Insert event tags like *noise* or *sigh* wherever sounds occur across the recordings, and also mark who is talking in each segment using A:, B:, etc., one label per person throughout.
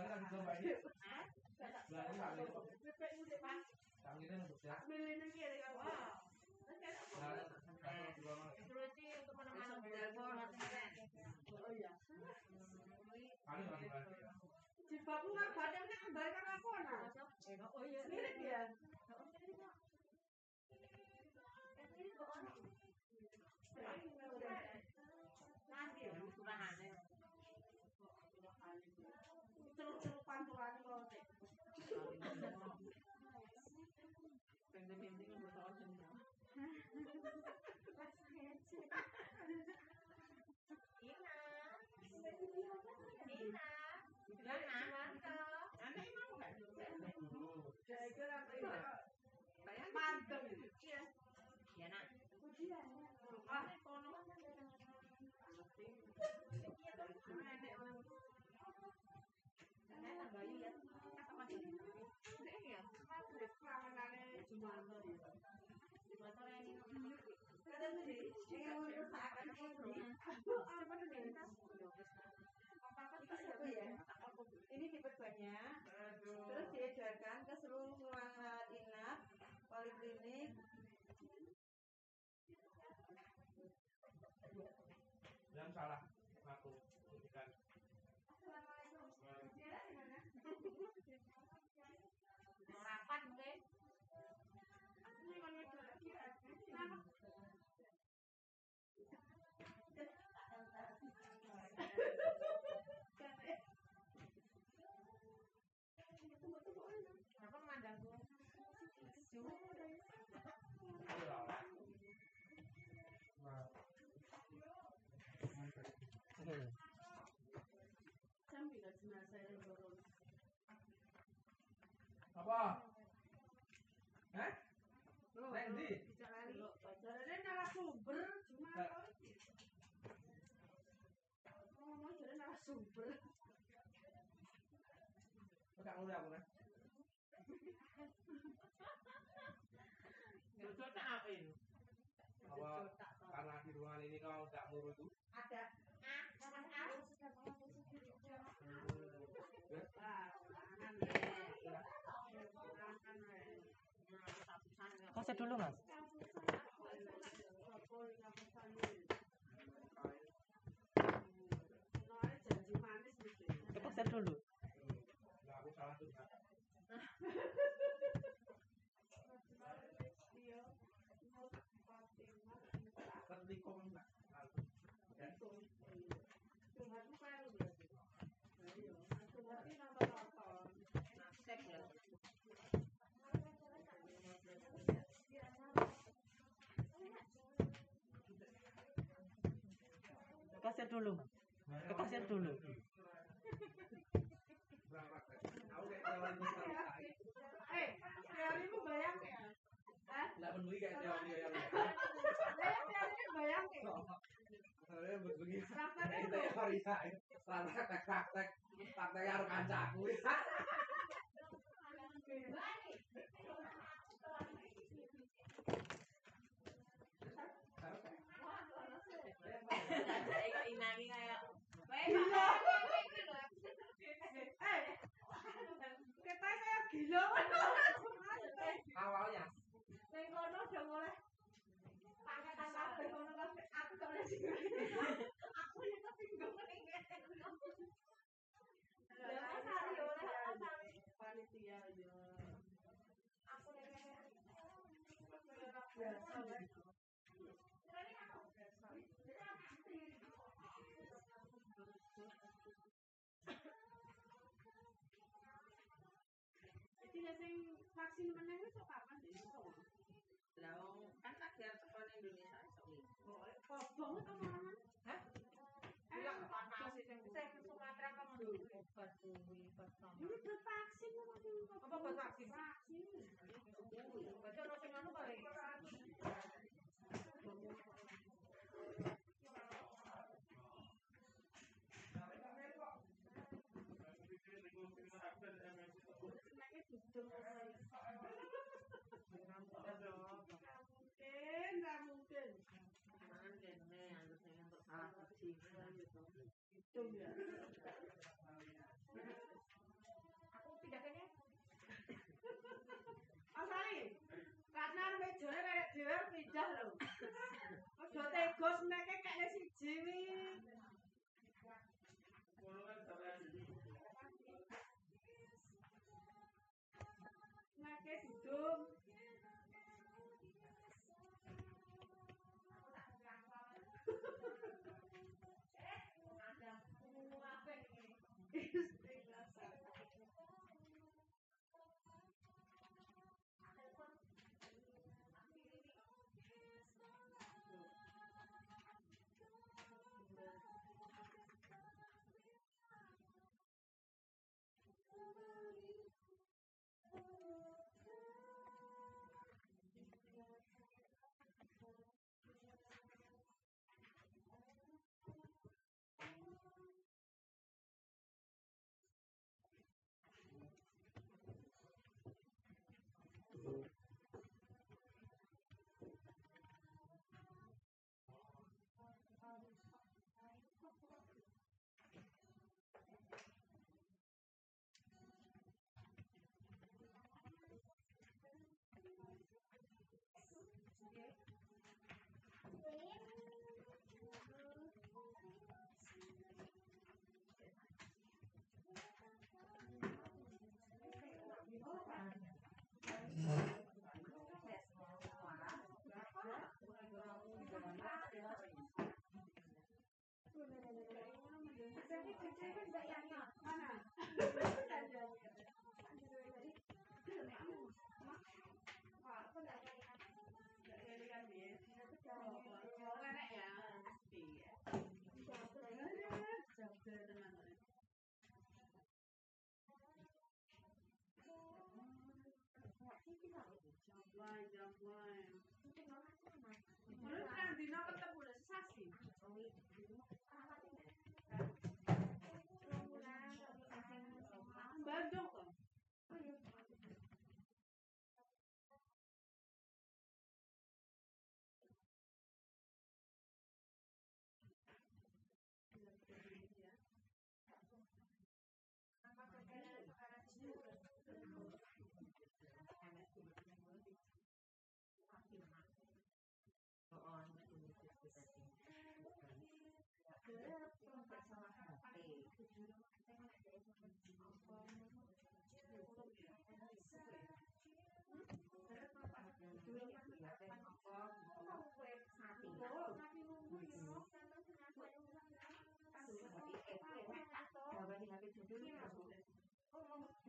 A: Lagi coba ini. Kali. Nah, bawah. Kali lagi berarti.
B: Jilbabmu kan badannya aku nah.
C: Oh iya.
B: Mirip ya.
C: Nanti ya, kelurahannya.
B: Celup-celupan tuan kok.
C: Pengen-pengen kan bertahun semua. Ina. Ina. Ina. Anda emang enggak juga.
B: Saya kira itu
C: Saya
B: mantep. Iya.
C: Ya nak.
B: Ah,
C: kono. Nenek bayi ya. Kata
B: ya.
C: Di motor ini.
B: Sih, saya mau usahakan ini. Apa tuh nih? Apa-apa itu ya? Ini tipe banyak. Terus diedarkan ke seluruh ruang rawat inap, poliklinik,
A: Jangan salah. Aku. Bukan.
C: Rapat mungkin. Kenapa memandang gue?
A: Itu lah. Nah.
B: Sampai ke jenazah yang turun.
A: Apa? Eh?
B: Bicara ini, bicaranya narasumber, cuma apa? Ngomong jadi narasumber.
A: Kok ngurus aku kan?
C: Cocok tak apa ini?
A: Apa karena di ruangan ini kau tak ngurus tuh?
B: Ada.
C: Ah, sama sekali.
A: Ya.
B: Ah, tangan deh. Tangan deh.
D: Kose dulu mas.
B: Soalnya janji manis gitu.
D: Kose dulu.
A: Enggak aku salah tuh. Kak.
B: Iya.
A: Penting kok enggak. Ya.
B: Tuhan itu perlu berarti. Ayo, Tuhan ini nonton-nonton.
C: Cek ya.
D: Kose dulu. Ke kasir dulu.
B: Eh, teorimu bayang ya? Hah?
A: Enggak peduli kayak teori yang
B: Eh, teorimu bayang ya?
A: Soalnya begini.
B: Prakteknya
A: Kayak
B: tuh.
A: teori saya. Praktek praktek praktek karo kancaku.
C: Saya kok inangi kayak.
B: Gila. Eh, kita kayak gila.
A: Awalnya
B: Neng kono udah mulai pangkatan kabeh kono kabeh aku gak boleh sih. Aku yang kepinggung ning. Ya hari oleh hari panitia yo. Aku kene. Biasa wae. Jadi ya sing vaksin meneh kapan?
C: Lah kan tekan Indonesia iso? Hah? Sing sing Sumatera obat kuwi pertama.
B: Ini bervaksin apa sih?
C: Apa bervaksin?
B: Vaksin.
C: Baca ono sing anu kali.
B: Mungkin, nggak mungkin.
C: Jangan kene anu sing untuk salah siji
E: Jadi gede kan enggak yang
B: Mana? Menurut kan dino ketemu udah sesasi. Bandung kok.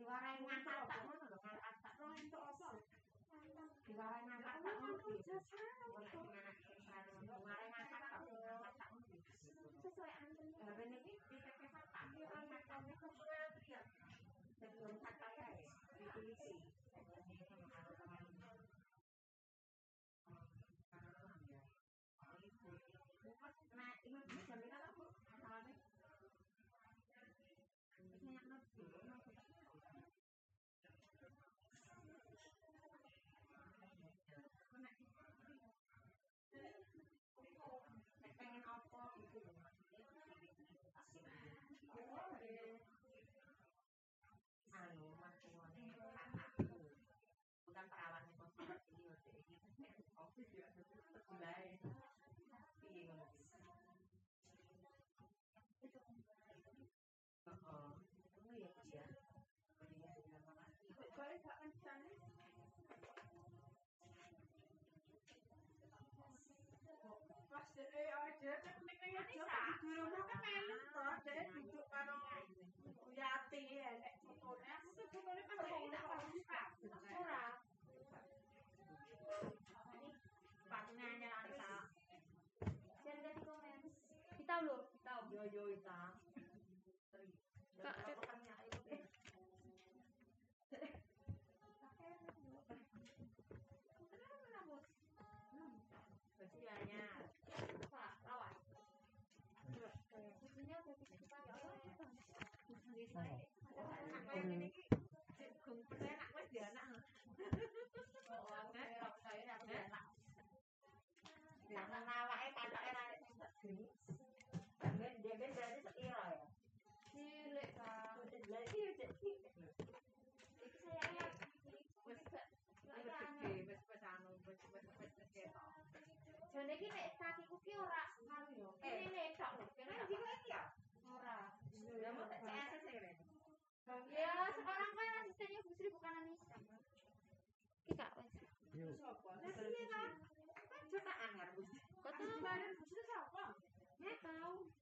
E: Diwarai ngangkat tak ngono lho, ngangkat tak ngono entuk apa? Diwarai tak ngono. Diwarai tak ngono. Sesuai anten. Lah ben iki ditekesan tak yo angkat tak sesuai ya. Sebelum tak ini bisa bilang apa? Masalahnya. Ini yang nanti. pengen apa gitu loh maksudnya anu maksudnya kakakku bukan perawannya konsultasi ini udah ini covid ya mulai iya ngono Oh, oh ya dia. Dia bilang makasih.
B: Boleh gak kencang? Pas dhek aja kan nek kaya di rumah kan melu to, dhek duduk karo Yati ya, nek fotone aku tuh fotone pas dhek tak pernah Ora.
E: Sepatunya anyar Anissa.
F: Dan dari komen. Kita lho, kita.
E: Yo yo Ita.
F: Kak,
E: Kak, kan ya itu deh. Besi anyar.
F: Pak, lawan. Susunya udah dibuka ya Allah.
E: Aku yang ini ki gung penak wis dia anak. Oh, anak kok saya aku anak. Karena nawake katoke ra nek sing tak geni. Ben berarti sekira ya.
F: Cilik, Kak.
E: Iki cek cilik.
F: Iki sayangnya
E: Wis wis gede, wis wis anu, wis wis wis ketok.
F: Jane iki nek kakiku ki ora anu yo.
E: Eh.
F: Ini tok lho. Kene
E: Kan iki iki ya.
F: ora.
E: Ya mau tak ACC kan.
F: Ya, sekarang kan asistennya Bu Sri bukan Anissa. Ki Kak wes.
E: Lah piye ta? Kan jutaan karo Bu.
F: Kok
B: siapa?
F: nggak tahu. Kan gak aku ya.
B: Siapa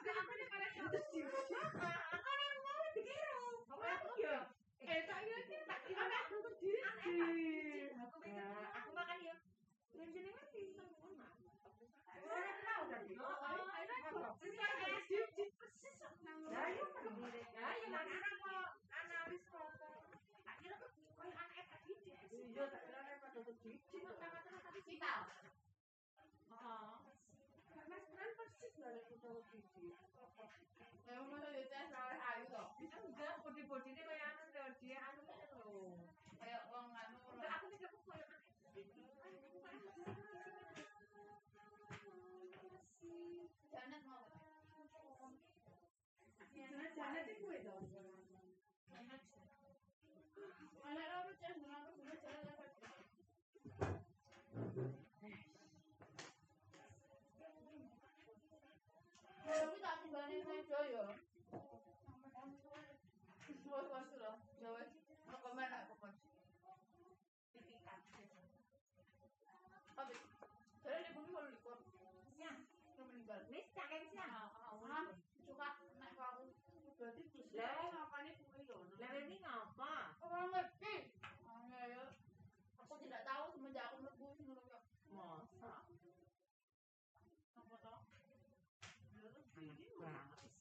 F: maju.
B: apa dia pada terus di
E: aku yang mau dikira. Aku ya.
B: Eh, tak aku berdiri.
E: Aku pikir aku makan ya. Dan jenengan pinter ngono. Ora tahu tadi. Oh, ayo. Terus persis nang. Lah yo berdiri. Lah yo nang anak kok analis kok. Tak kira kok anak tadi. Iya, tak kira anak pada berdiri. Tapi kita. Oh. Mas kan persis dari kita berdiri.
B: Yang mana dia tes oleh ayu toh?
E: Bisa enggak body-body ini kayak anu lho, dia anu lho.
B: Kayak wong anu
E: Enggak, aku pikir aku koyo anak.
F: Janet mau.
B: Jalan-jalan itu gue dong.
F: Anak loro cek nang aku guna jalan lewat. Kalau kita timbane meja ya. Wes wes lho. Ya wes. Kok komen aku kok. Tapi jadi di bumi kalau likur.
E: Ya.
F: Yang meninggal.
E: Wis tak kayak sih.
F: Ah, suka naik ke aku. Berarti terus
E: Lah.
F: ngapain bumi lho.
E: Lah ini ngapa?
F: Orang ngerti. Angel ya. Aku tidak tahu semenjak aku mlebu sing ngono kok.
E: Masa?
F: Apa to?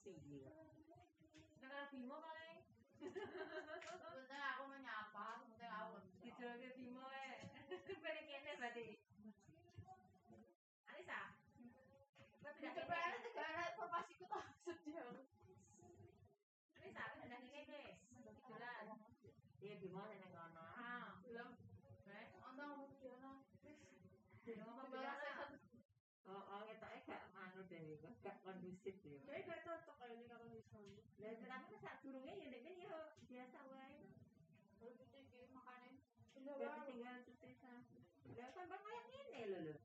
E: Banget sih.
F: Dengan Bimo paling. Sebentar aku menyapa, sebentar aku.
E: Dijoge Bimo e. Balik kene berarti. Alisa. Kowe
F: Di
E: pindah
F: depan
E: kene.
F: ada negara informasiku tak sedih aku.
E: Alisa, kowe pindah kene. Dolan. Iya Bimo nang kono.
F: Ah, bilang, "Eh, Diana."
E: Dia ngomong biasa. Oh, oh, ketoknya gak manu deh, gak kondusif
B: cocok kayak ini kalau misalnya.
E: Lah tapi sak durunge ya nek ya biasa wae.
F: Terus iki makane.
E: Gak tinggal suksesan. Lah kan bang kayak ngene lho lho.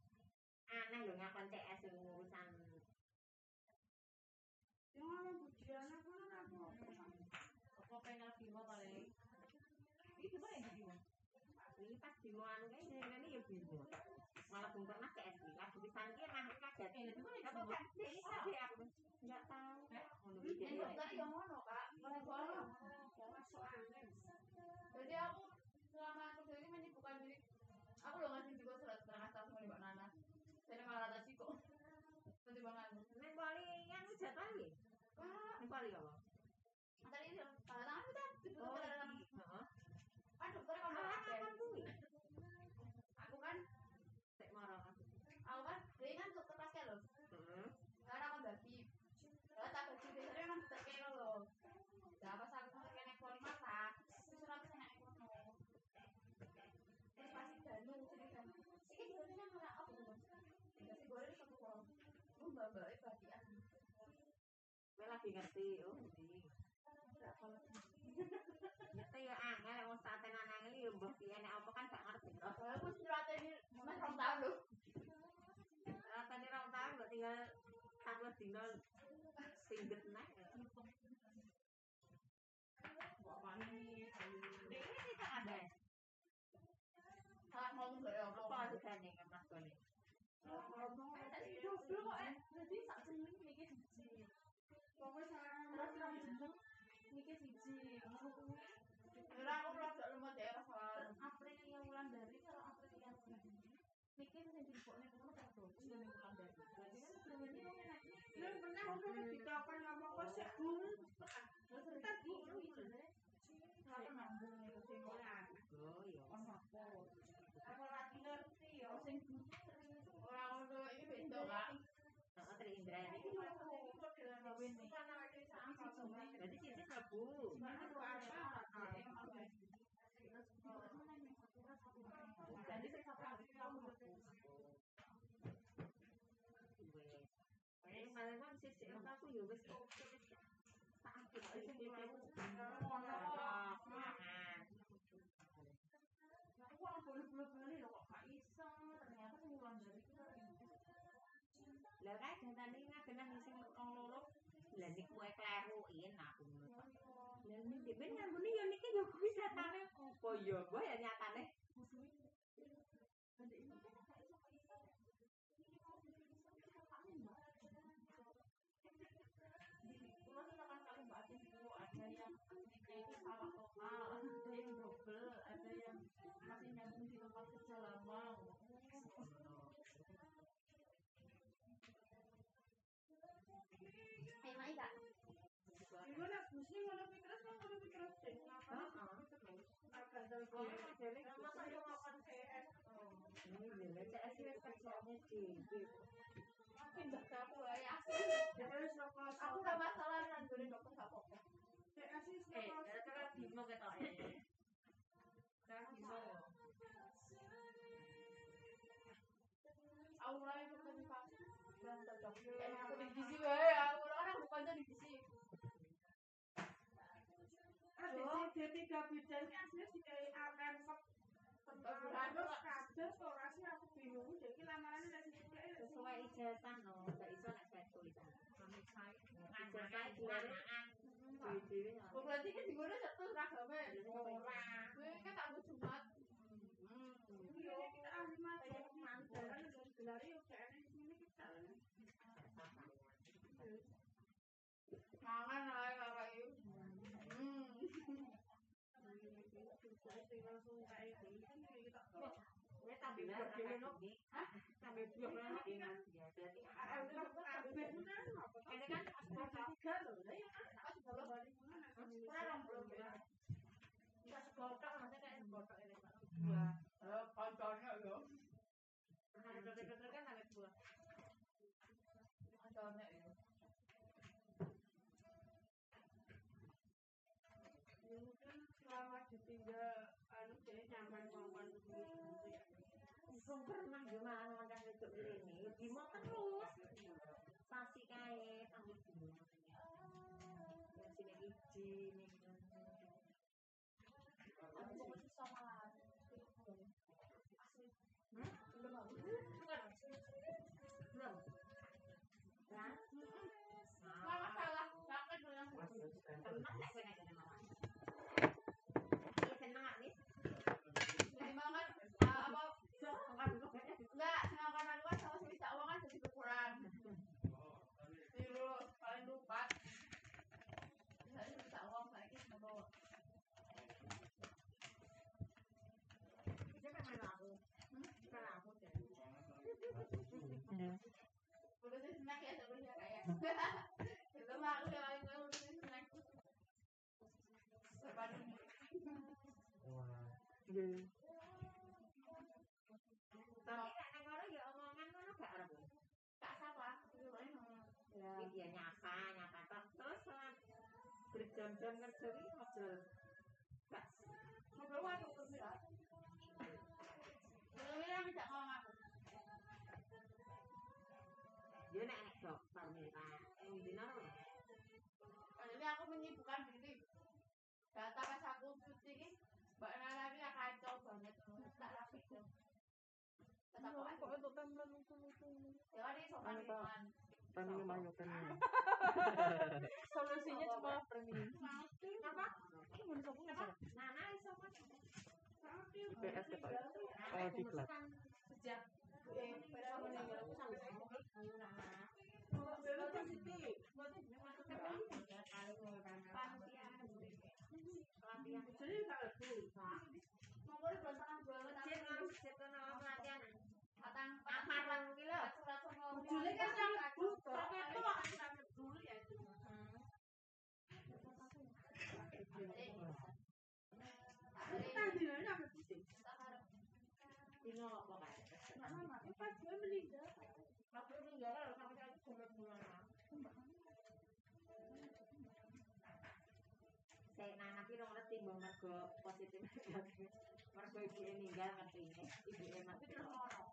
E: Aneh lho ngakon CS urusan
B: Yang ngomong bujiana kan aku.
E: apa pengen Bimo paling. Iki bae Bimo. Iki pas Bimo anu kae ngene ya Bimo. Malah belum pernah CS iki. Lagi pisan ki mah kaget. Eh, Bimo ya apa kan? Iki aku enggak tahu. Ngono iki.
F: Ini enggak yang ngono, Kak. Mana ngono.
B: Masuk angin.
F: Jadi aku selama kerja ini menyibukkan diri. Aku lo ngasih juga surat keterangan status sama Mbak Nana. Jadi malah sih kok. Nanti banget.
E: Nek bali yang jatah iki.
F: Kak,
E: Nek bali apa?
F: tadi dia tanda tangan udah.
E: Oh,
F: Tanda tangan.
E: iki. Heeh.
F: Kan dokternya kalau
E: Ah,
F: pakai.
E: kan kuwi.
F: Aku kan,
E: Sik marah aku.
F: aku kan, dia kan dokter pasca loh.
E: Heeh.
F: Karena aku bagi. Kalau tak bagi biasanya kan terkena loh. Nah, pas aku mau kena poli mata, terus surat aku kena ekonomi. Terus pasti danu, jadi kan. Ini biasanya mana apa tuh? Dikasih goreng satu kolom. Lu mbak mbak bagian.
E: Lagi ngerti, oh ngerti. Ngerti ya angel wong satenan angel ya mbah piye nek apa kan gak ngerti.
F: Aku ini, mas orang tahu loh.
E: Rasane ra tau kok tinggal satu dino singget nek. Dek ini tak ada.
F: Salah ngomong gak ya?
E: Apa adane kan Mas Bone?
F: Double kok, eh. Jadi sak jeneng mikir siji.
B: Pokoknya sekarang
F: Terus rong jeneng kuwi. Ora aku rada masalah. April yang bulan dari kalau April yang bulan.
B: Yang sih
F: itu?
E: Oh
F: apa? Aku
E: Indra kan Lah kae gantane ngagenah sing wong loro. Lah niku wae. Niki ben ngambune ya niki yo kuwi setane opo ya, Mbah ya nyatane.
F: Pulau kita kan kali mbak Atin itu ada yang nikah itu salah total, ada yang double, ada yang masih nyambung di tempat kerja lama. Enak enggak?
B: Gimana busnya ngono kuwi terus kok ngono kuwi terus deh.
E: Heeh.
B: Dari
E: Kok modele
B: Masa yo ngapain CS?
E: ini lho CS wis kerjane dhewe.
F: Pindah ke aku ya.
B: Terus
F: Aku masalah dengan gue dokter gak apa-apa.
B: CS wis
E: Eh,
B: saka
E: gara-gara
B: tiga bidang ini aslinya dikai akan terus kados ora sih aku bingung. Jadi
E: sesuai ijazah no. Gak iso nek saya tulisan ijazah dianaan dewe-dewe no.
F: Oh, berarti kan di mana satu seragame ora gue kan Jumat
B: iya kita ahli mata. Yang mandaran dan gelar yuk kayaknya di sini kita
F: mangan ae kakak yuk hmm
B: langsung kayak gini kan kita
E: Nek tambah. Hah? Tambah blok no. Berarti ini kan pas
B: tiga loh ya
F: pas belum balik
E: ora rong blok ya. Bisa segotok maksudnya kayak segotok ini Pak.
F: ya eh kancane yo
E: Pernah dokter-dokter kan sampai dua.
F: kancane yo
B: ya mungkin selama ditinggal anu jadi nyaman nyaman
E: Wong pernah yo mangan makan wedok ini. Bimo terus. Kae sampai dua. Ya sini iji nih.
F: aku kok susah malah
E: Hmm?
F: belum aku
E: Bukan. Belum. Kan?
F: Mama salah sakit bilang
E: Pernah tak kena kena mama? Iya seneng nih.
F: memang kan ah, apa enggak senang karena dua sama si bisa uang kan jadi berkurang tiru paling lupa saya bisa uang saya kita bawa
E: Dia memang aku. Bukan aku deh.
D: Iya.
F: udah sih snack ya kayak itu mah aku yang udah sih snack.
D: Wah. Iya.
E: Tapi ya omongan gak
F: ngomong.
E: Ya dia nyapa, nyapa. Terus berjam-jam.
F: Data pas aku cuci ini, Mbak Nana ini kacau banget. Tak rapi tuh. Tetap kok
B: lucu-lucu
F: Ya ini sopan
D: Pak.
F: lingkungan.
D: Premium ayo premium.
B: solusinya cuma premium ini mau?
E: Nana.
D: Oh, di kelas.
E: Sejak meninggal aku sampai ayo Nana. ಸರಿ sir ಹಾಂ mbak mergo positif *laughs* mergo ibu meninggal ngerti ini ibu mati terus ono.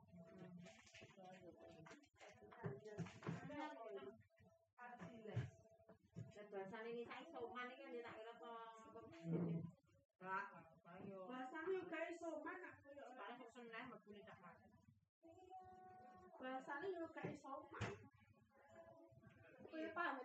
E: Bahasan ini saya soman ini kan dia tak kira Lah, ayo.
B: Bahasanya juga mana?
E: Paling kok seneng mebune tak
B: juga iso mana? Kue paham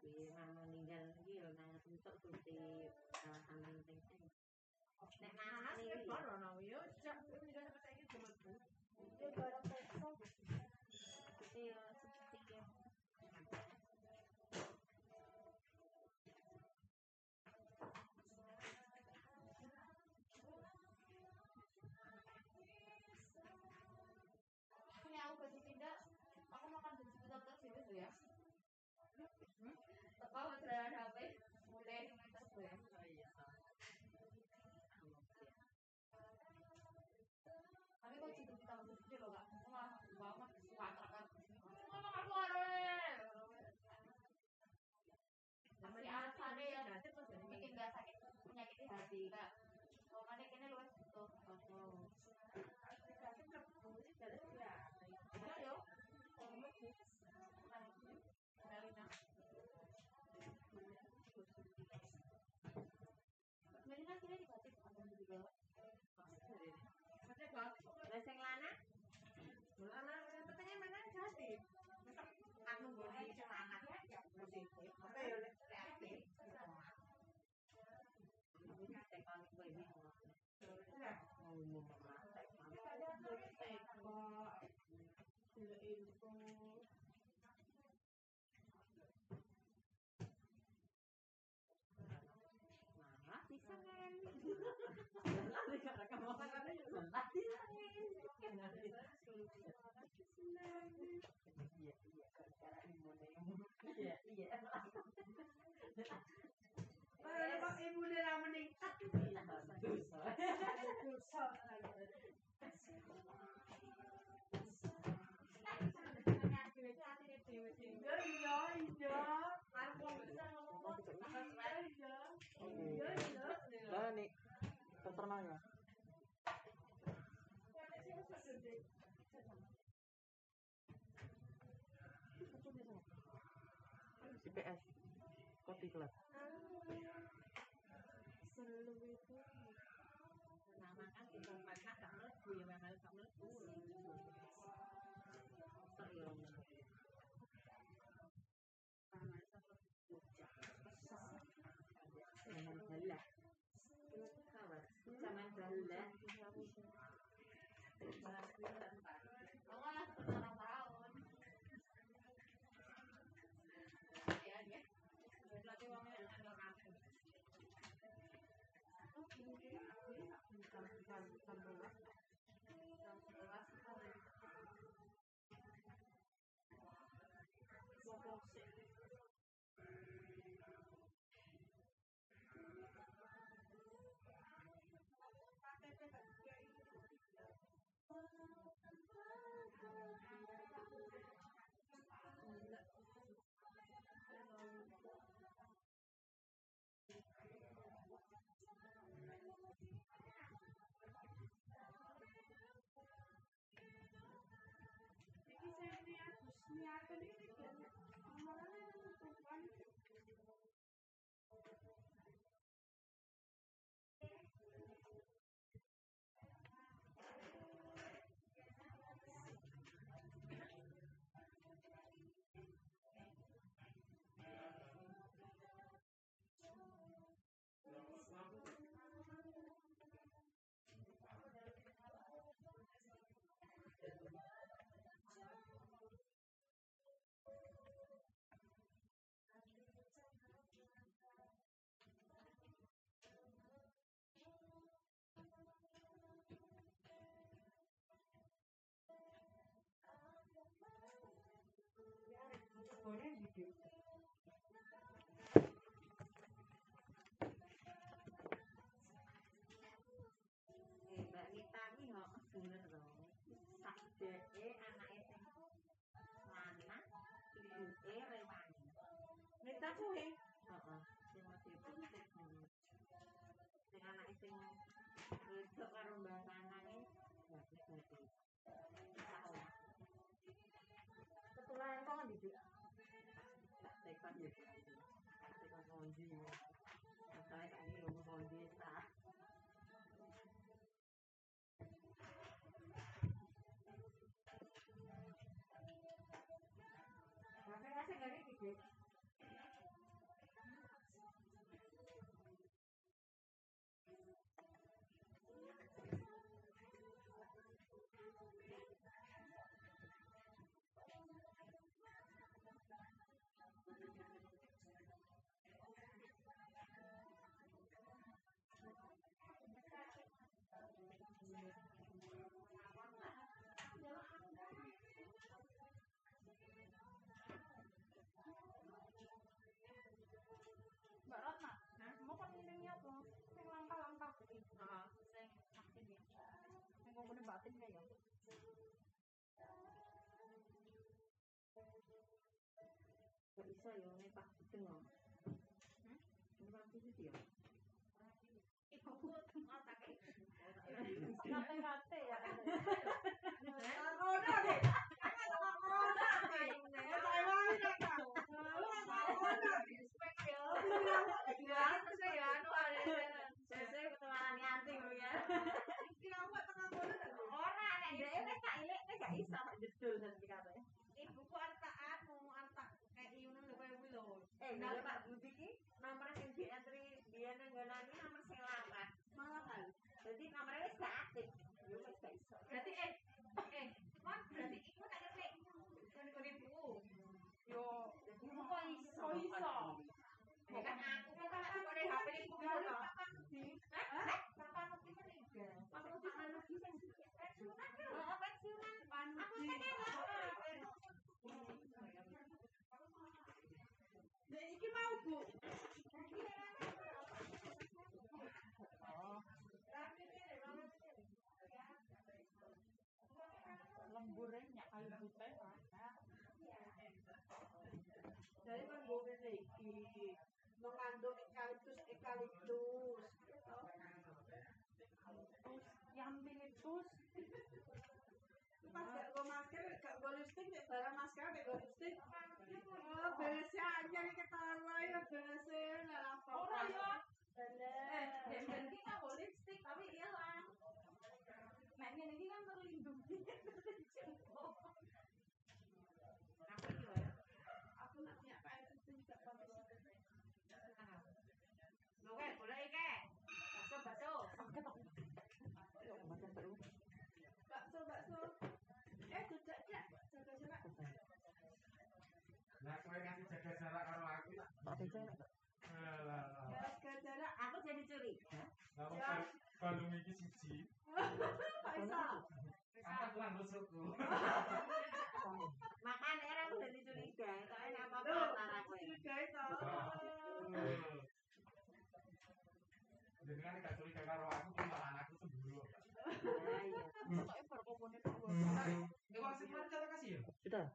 E: tapi yang meninggal lagi ya nang untuk bukti kawasan penting nek
F: mas nek baru
E: nang yo
F: cak Teko material HP. Mulai
B: Ibu dia menikah.
D: Mana nih? IPS.
B: mà khác cảm lớp gì mà lại
E: cảm lớp cũ rồi sao rồi ಸಮಂತಲ್ಲ ಸಮಂತಲ್ಲ jadi anak SMP ibuke rewangi
B: minta kuwi
E: heeh sing sing anak sing wedok karo
B: mbah ngendi Dik?
E: Tak ya. Tak. people bisa ya nek tak gedeng
F: kok.
E: Hah? Ora kudu ya.
C: Ora nek dhewe tak ilek nek gak iso
B: tak jedul nanti kabeh.
C: Eh, kalau Pak Budi ki Jadi
G: kan
B: gue iki mengandung eukaliptus eukaliptus.
C: Terus yang militus
B: Pas gak gue masker, gak gue lipstick, gak barang masker, gak gue lipstick. Oh, bahasa aja nih ketawa ya bahasa nggak lapor.
G: Ora ya.
B: Eh,
A: Kowe kasih jaga jarak karo aku. Alah.
B: Jaga jarak.
C: Aku jadi curiga.
A: Kamu bal- balung iki siji.
B: Kok iso?
A: Aku lan rusukku. *laughs*
C: Makanya era aku jadi curiga. Soalnya apa
B: Loh,
C: antara kowe.
B: curiga itu.
A: Jadi kan gak curiga karo aku malah anakku semburu.
C: Ya iya. Kok berkomune dua.
A: Ya wong sing kasih ya.
F: Sudah.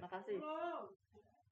F: Makasih.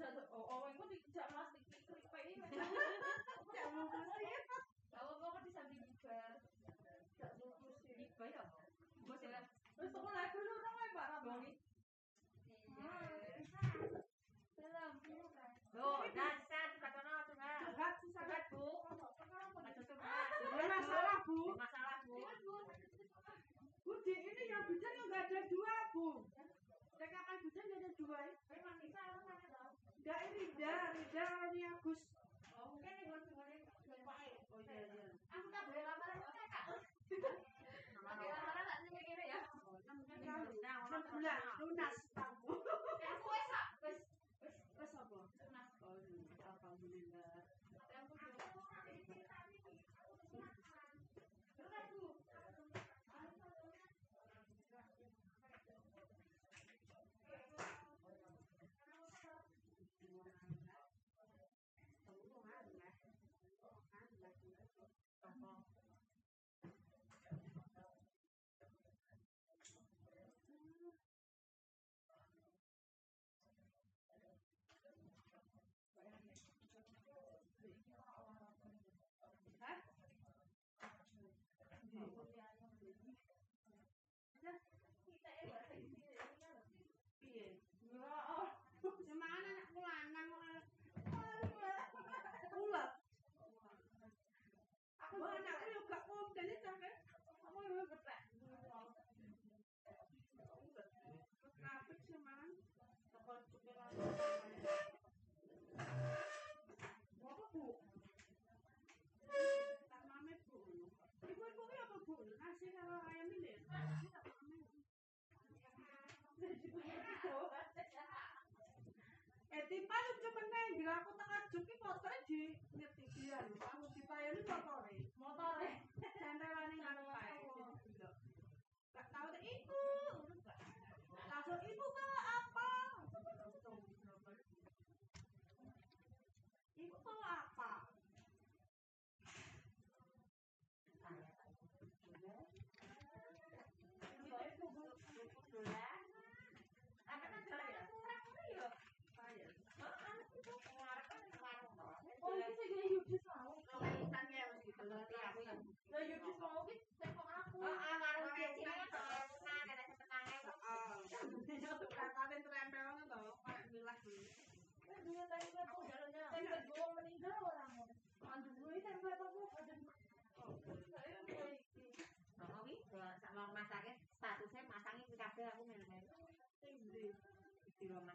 B: sea, Ini Agus.
G: Oh, mungkin ini semuanya gue pakai.
B: Oh iya iya.
G: Aku tak boleh lamaran kok kakak. *laughs* Pakai lamaran tak sih kira ya.
B: Enam bulan lunas Bila aku tengah juki motornya di ngerti dia lho. Aku dipayani motornya.
F: Motore.
B: Centelane ngono kae. Gak tahu deh ibu. Langsung ibu bawa apa? Ibu bawa apa?
F: Oh, iki sing gaya Yudis mau. Lah Yudis mau ki teko aku.
B: Katanya terempel to, kayak milah dulu.
F: Dulu tadi kan jalannya. Tadi kan gua meninggal orang. Aduh, gue ini tempat aku ada. Saya mau iki.
E: statusnya masangin di kafe aku
F: Sing ndi?
E: di rumah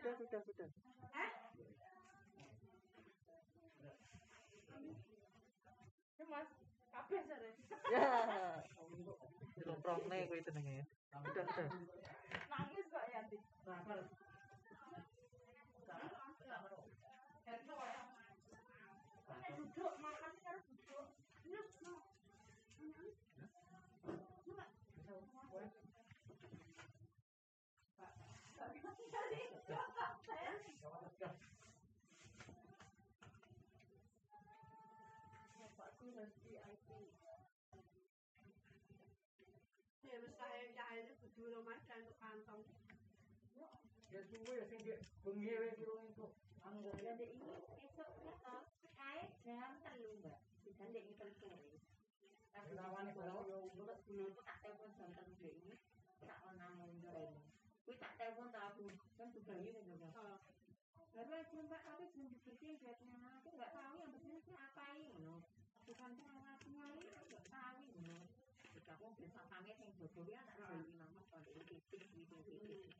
D: Sudah, sudah, sudah.
B: Eh?
F: Ya, Mas. Kabeh sare.
D: Ya. Diloprone kuwi jenenge. Sudah, sudah.
F: Nangis kok ya, Dik.
H: sabar.
F: Duduk makan karo duduk.
B: Ya wis kae cahaya kudu rumah dan untuk kantong.
H: Ya suwe ya sing dia bengi wae durung entuk. Anu kok
E: dan ini esok kita kae jam telu mbak dan dek ini telu sore tapi
H: Lawane kok yo
E: dulu dulu tuh tak telepon jam telu dek ini tak ono mundur ini Kuwi tak telepon tak aku kan juga ini juga Lalu aja mbak tapi belum dibersihin bednya aku nggak tahu yang bersih itu apa ini bukan pengawasannya ini nggak tahu ini jika aku besok kami yang bodoh ya tak beli mama kalau ini titik gitu gitu ini.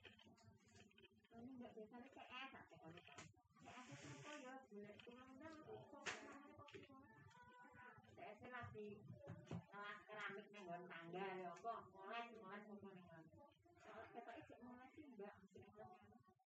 E: Nggak biasanya kayak es tak telepon saya ya? Boleh tulang dan kok saya lagi kelas keramik nih buat tangga ya kok mulai mulai semua nih kan kalau kata itu mulai sih mbak mesti mulai itu orang yang dia ya aku kayak nomornya sampai atau masih iya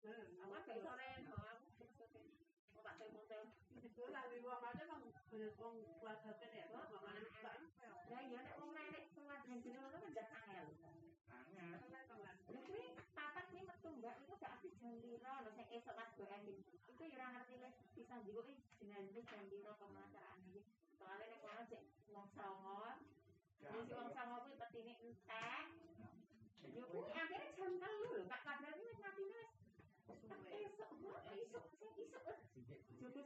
E: itu ya apa sore aku tak
B: Itu lah di ruang aja bang, bener wong keluarga kan ya, bang, bang, bang,
E: nek wong nenek semua dan jenis itu kan datang ya Lha kuwi papat nih metu Mbak iku gak asli jam piro lho sing esuk pas gue ending. Iku ya ora ngerti le bisa jam pemasaran nek. Jadi si wong songo kuwi petine entek. Kuwi akhirnya jam 3 lho Kak Kadar iki wis matine wis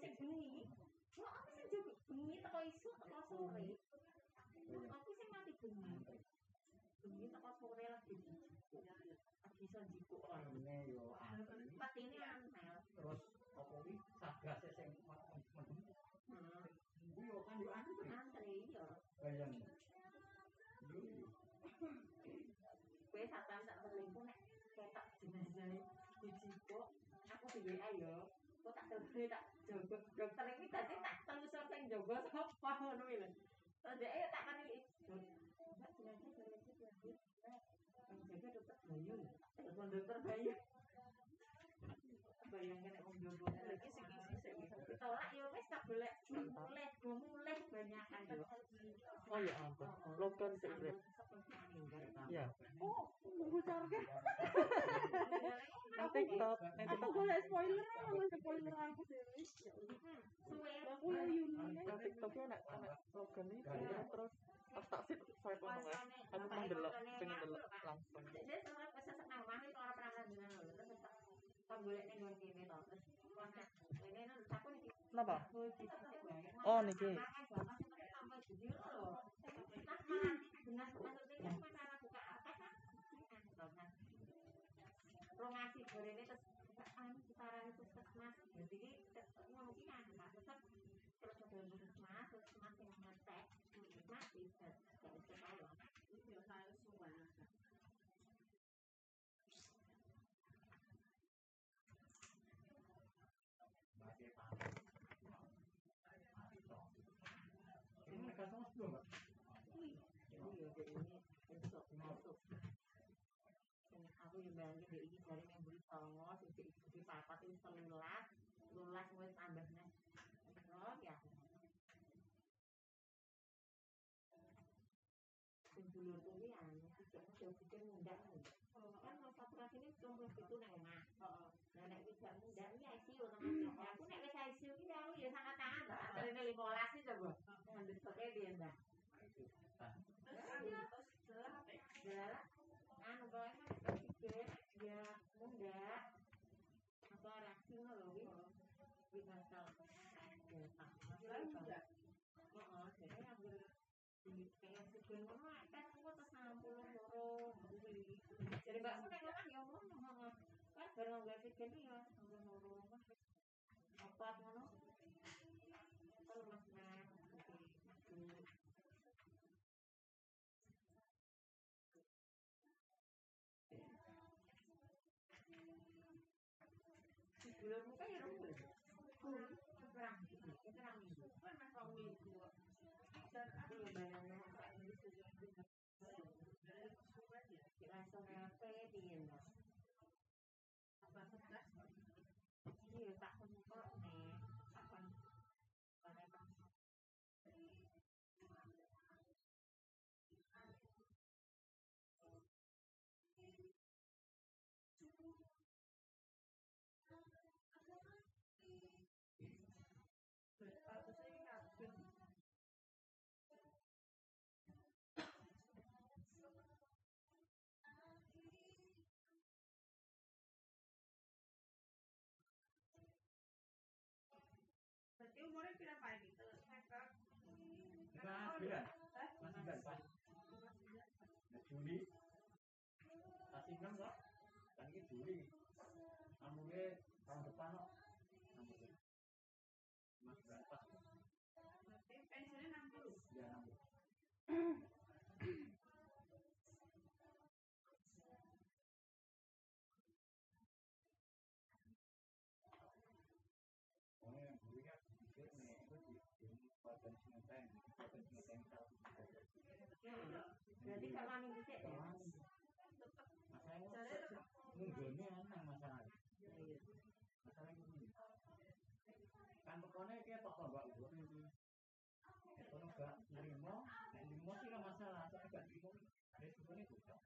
E: sing bengi. Kok aku sing jogo bengi teko esuk teko sore. Aku sing mati bengi. Bengi teko sore lagi. Lagi iso njiko ora.
H: Ini yo terus apa wi sagas sing mendem.
E: Hmm.
H: Yo kan yo anu.
E: Antri yo.
H: Bayang. Yo
E: Kowe satan tak berlingkuh nek ketok jenazah dijiko. Aku di WA yo. Kok tak telepon tak jogo dokter iki tadi tak telusur sing jogo sapa ngono iki lho. Terus dia tak kan iki. Mbak jenazah jenazah jenazah. Yang jaga dokter Bayu. Telepon dokter Bayu. Bayangkan nek wong jogo lagi sing isi sing bisa ditolak yo wis tak golek mulai mulai banyak kan yo.
D: Oh ya ampun. Logan secret. Ya.
B: Oh, bocorke.
D: Nang TikTok, nang
B: Aku golek spoiler nang spoiler aku dhewe. Aku yo Yuni.
D: Nang TikTok yo nek nek Logan iki ya, terus pas tak sit saya pun nang aku mah delok pengen delok langsung.
E: Dia sangat pesan nang omah itu ora pernah dengan lho. Terus tak tak golek ning nggon kene to. Terus kontak. Ini nang takon iki.
D: Kenapa?
E: Oh, ya.
D: Niki.
E: Sampai jadi lho. Nah, maksudnya kan masalah buka apa kan? Promasi gorene terus kan sekarang itu puskesmas. Jadi ngomong iki kan Pak, tetep terus ada puskesmas, puskesmas yang ngetek, mati terus dari sekolah. Itu saya semua.
H: Masih panas. Ini mereka semua belum, Mbak?
E: Jadi ya jadi ini besok besok. Sing aku yang bayangin dia ini dari yang beli songo, sing di di papat itu selulas, lulas mulai tambah nih. Oh ya. Sing dulur ya, sejak jauh pikir muda nih. Kan mau saturasi ini cuma itu omah. Nah nek ini ICU. Aku wis ICU ki aku ya sangat tahan lah. Antarane 15 itu coba. Ngambil pakai dia ndak. Ya, anu bae kan pikir ya muda apa reaksi lo wi di pasal ya tak muda oh jadi ambil di tas enam puluh loro jadi mbak aku nengok kan ya Allah kan ya apa ngono kalau mas mas Belum muka ya rumah. Perang gitu. Perang itu. Kan masuk minggu. Dan aku yang bayangnya Pak ini sudah langsung apa dia enggak? Apa
H: Masikan. Masikan. Nah, Juli. Masikan kok. Kan ini Juli. Amune tahun depan kok. masih Mas berapa?
B: Pensiunnya 60.
H: Ya, 60. *clears throat*
E: Berarti kalau minggu sih ya.
H: Masalahnya aneh masalahnya. Masalahnya ini. Kan pokoknya kayak tok kok mbak gue ini. Kalau nggak nerima, nek nerima sih nggak masalah. Soalnya nggak nerima, resikonya juga.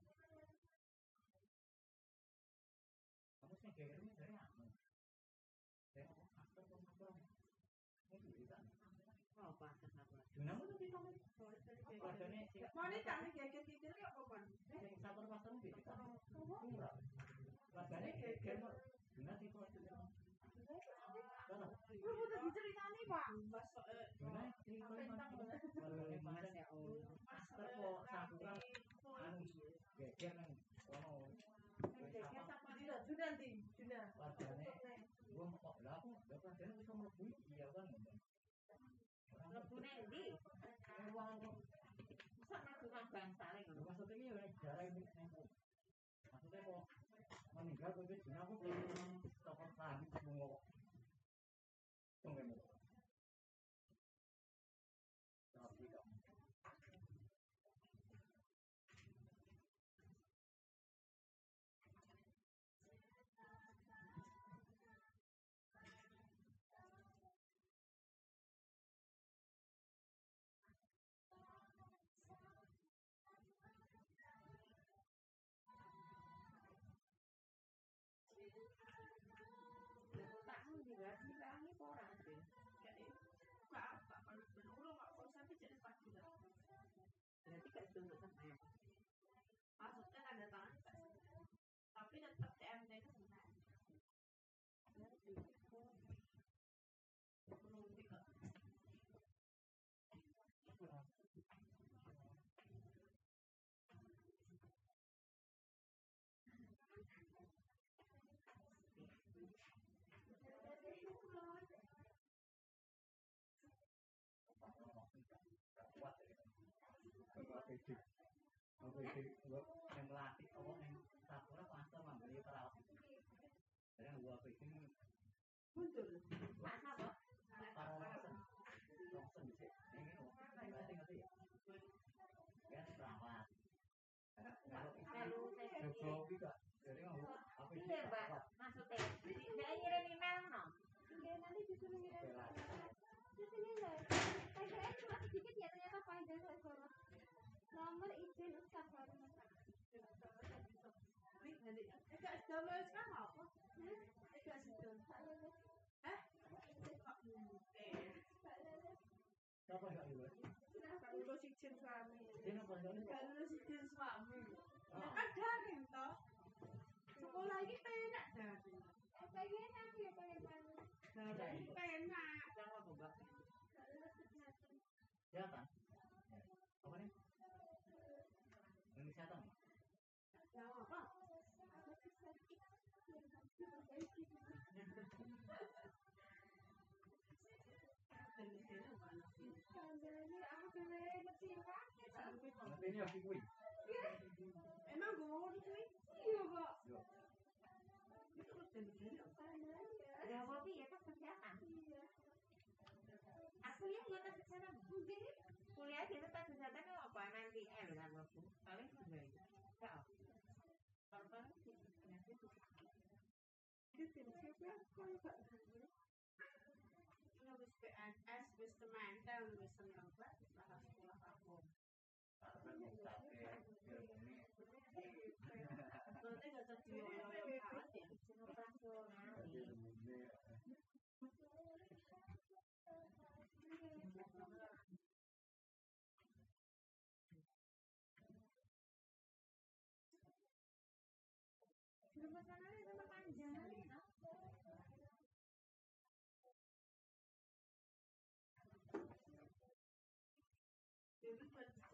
H: Kamu sih kayak ini saya apa? Saya apa? Masker kok masker? Ini bisa.
E: Oh, pantas apa?
H: Junam itu bisa. Padahal sih.
B: Mau nih kami geger geger ya apa kan?
H: Sing
B: Lu udah diceritani bang, Mas.
E: Ya oh.
H: kok saburan anu geger nang
B: sama dia,
H: gua kok padane bisa mlebu iya kan?
E: yang
H: saling Maksudnya maksud iki ya jarang sing nemu maksudnya kok meninggal kok jenengku belum tokoh tani mung kok
B: Berarti gak itu untuk sama ya.
E: Maksudnya tanda tangan gak sebentar. Tapi tetap TMT itu sebentar. Menunggu kok.
H: Bapak PD. Bapak PD, gua yang melatih apa yang perawat. Gua ini.
E: Masa.
H: Langsung. Ngerti ngerti ya? Ya perawat. Kalau itu
E: Melu saya
H: jogo juga. Jadi mau apa itu
E: Iya, Mbak.
H: perawat.
E: Maksudnya, saya ngirim email no.
F: Iya, nanti disuruh ngirim.
H: Perawat.
F: Di sini loh. Saya kira cuma sedikit ya ternyata panjang saya bawa. Nomor izin
H: lulus
E: izin suami. Sekolah.
H: Apa nih? Indonesia tuh.
E: Yang apa?
F: Aku kesehatan. Aku
H: ini lagi kuih.
E: Emang gue. Aku lihat kesehatan.
F: Mungkin
E: Kuliah kita tes kesehatan apa? Nanti L kan aku. Paling sebenarnya. Ya. Kalau paling sih penyakit itu.
B: Itu tim siapa? Kok enggak
E: Ini wis PNS, wis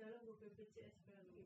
E: buat jalan gue BPJS baru.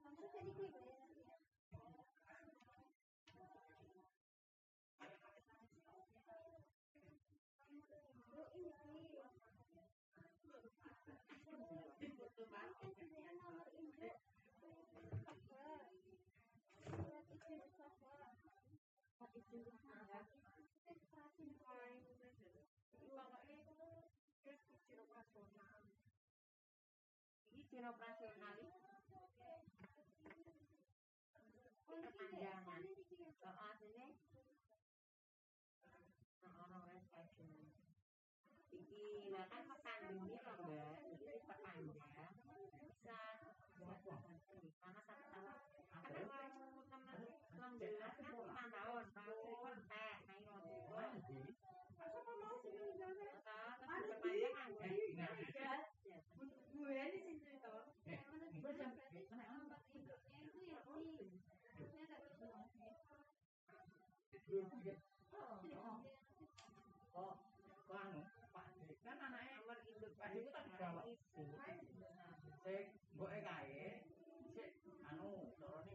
F: Kamu tadi gue bayar. Oh, ini.
E: Foto banget.
F: Ini nomor induk. Apa? Surat izin usaha.
E: Surat izin usaha.
F: Registrasi
E: Main saja. Pokoknya itu terus izin operasional. Ini izin operasional ini
F: Oh, ini Ini iki ya.
E: soal ini orang fashion. Iki lah kan pandemi loh mbak, jadi perpanjang bisa karena satu
H: Oh, kan anake
E: nomor induk.
H: Iku tak jaba. Cek mboke kae. Cek anu
E: cerone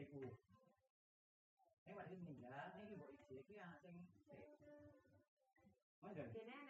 E: gitu
H: ya. Ini meninggal, ini ibu isi, ini anak sing
E: isi. Mas,
H: gak?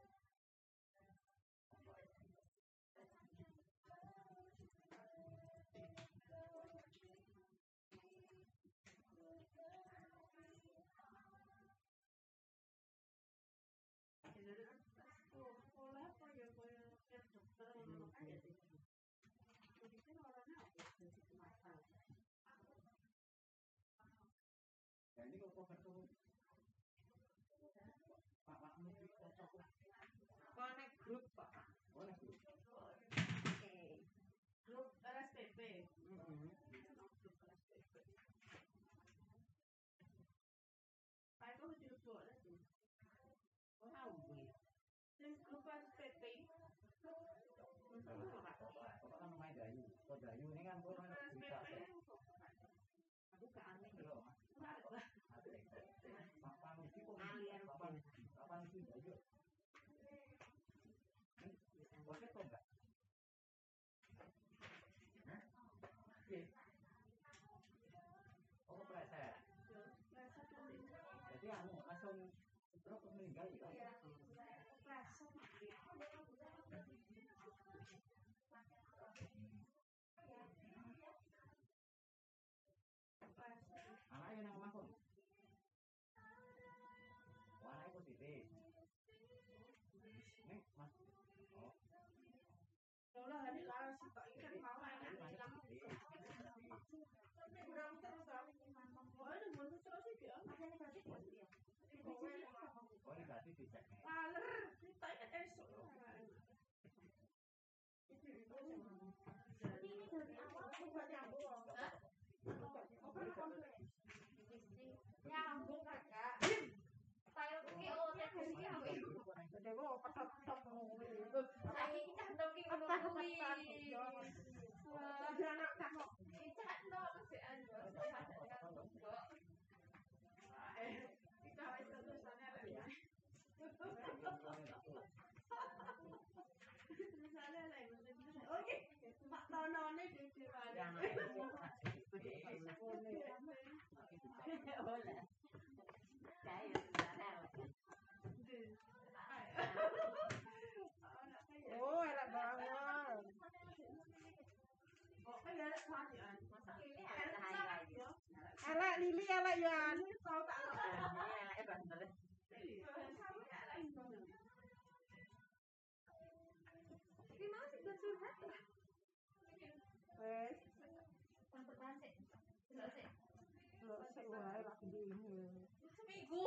E: Konek grup Pak.
H: Konek grup.
E: Oke.
B: Grup RSPP. Pak itu grup Grup RSPP.
E: Aku
F: ke Yeah, yeah.
B: Dewa petot-petot
F: ki ngono kuwi.
B: Anak
F: anu.
B: Kita ya. Oke, Mak Tonone di depan.
E: Ya anaknya Boleh. Kayak sudah
B: Oh, enak banget. Oh, kan ada kerajaan.
E: Masa ini ada hari lagi.
B: Elek Lili elek ya. Tak? Wes, dini.
F: Seminggu.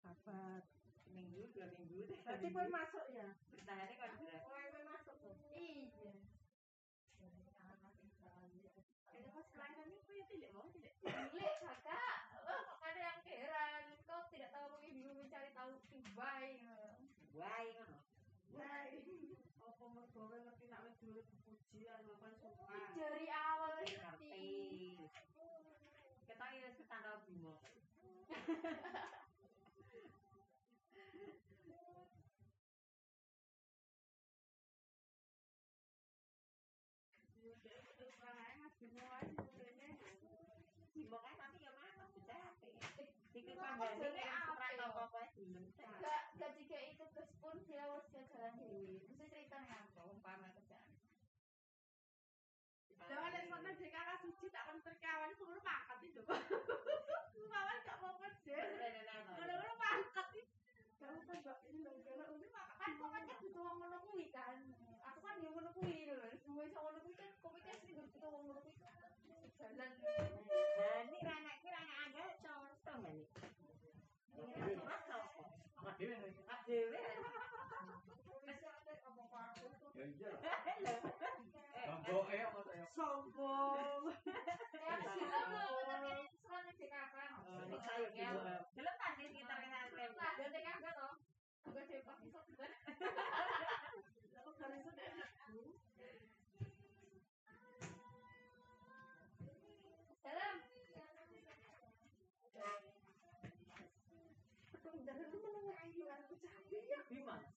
B: Sabar.
E: Minggu, dua minggu.
B: Berarti pun masuk ya.
E: Bertahannya kan berat.
B: Pokoknya pun masuk tuh.
F: Iya.
B: Itu pas kelahiran itu ya tidak
F: Gile kakak. Oh, ada yang heran. Kau tidak tahu bingung mencari tahu tibai.
E: Wah, ini
B: Wah, apa mergowe ngerti nak wis dulu pujian apa suka.
F: Dari awal
E: ngerti. Kita ya standar bimo.
B: Terus orang
E: Serat apa-apa belum.
F: Gak, gak jika itu terus pun dia dia jalan dewi. Mesti cerita ngaco, umpama kerjaan.
B: Jangan lihat mana jika kakak suci tak akan terkawan suruh makan itu. Kawan gak mau kerja. Udah-udah pangkat nih. Kamu kan gak ini loh, kalau udah makan.
F: Kan kok kan butuh uang ngono kuwi kan. Aku kan ngono kuwi lho. Semua iso ngono kuwi kan komunikasi juga butuh uang ngono kuwi. Jalan.
E: Nah, ini anak
H: Ya iya eh apa saya?
B: Sombong.
F: Ya tapi kakak.
E: Oh, gitu.
F: Nah, kakak. Juga kan.
B: Aku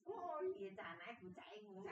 E: 我
B: 咋
E: 在买股债，我那，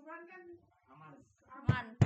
E: cuman kan
H: aman.
F: aman.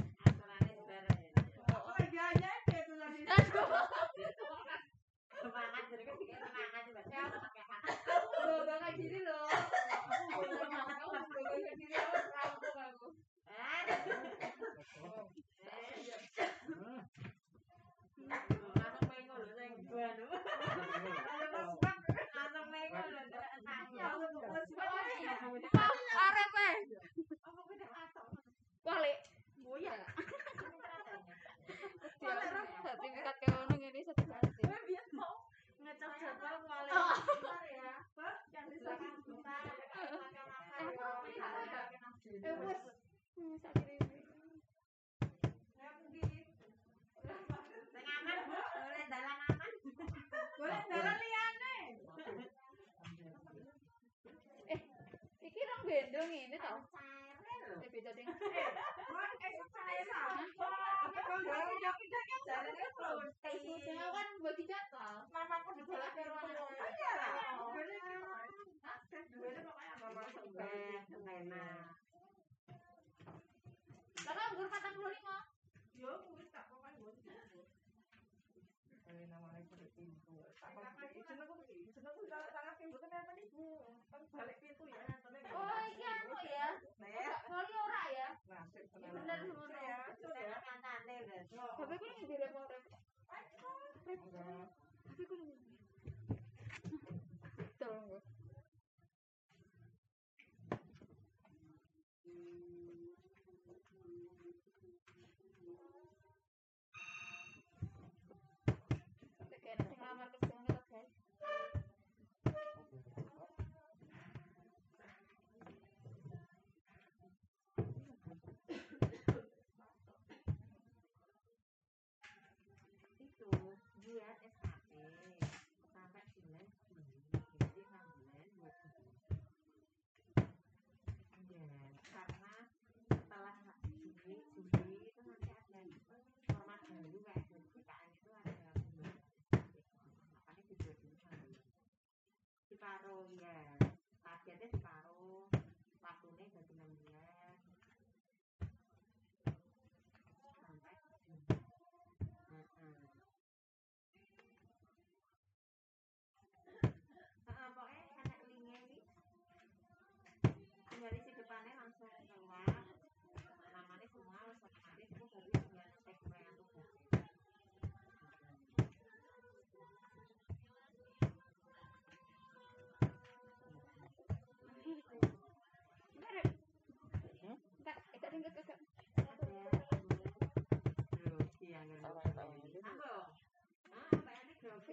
E: 没听没懂，再别再听。Ты говоришь? separuhnya targetnya separuh waktunya dadi 6 bulan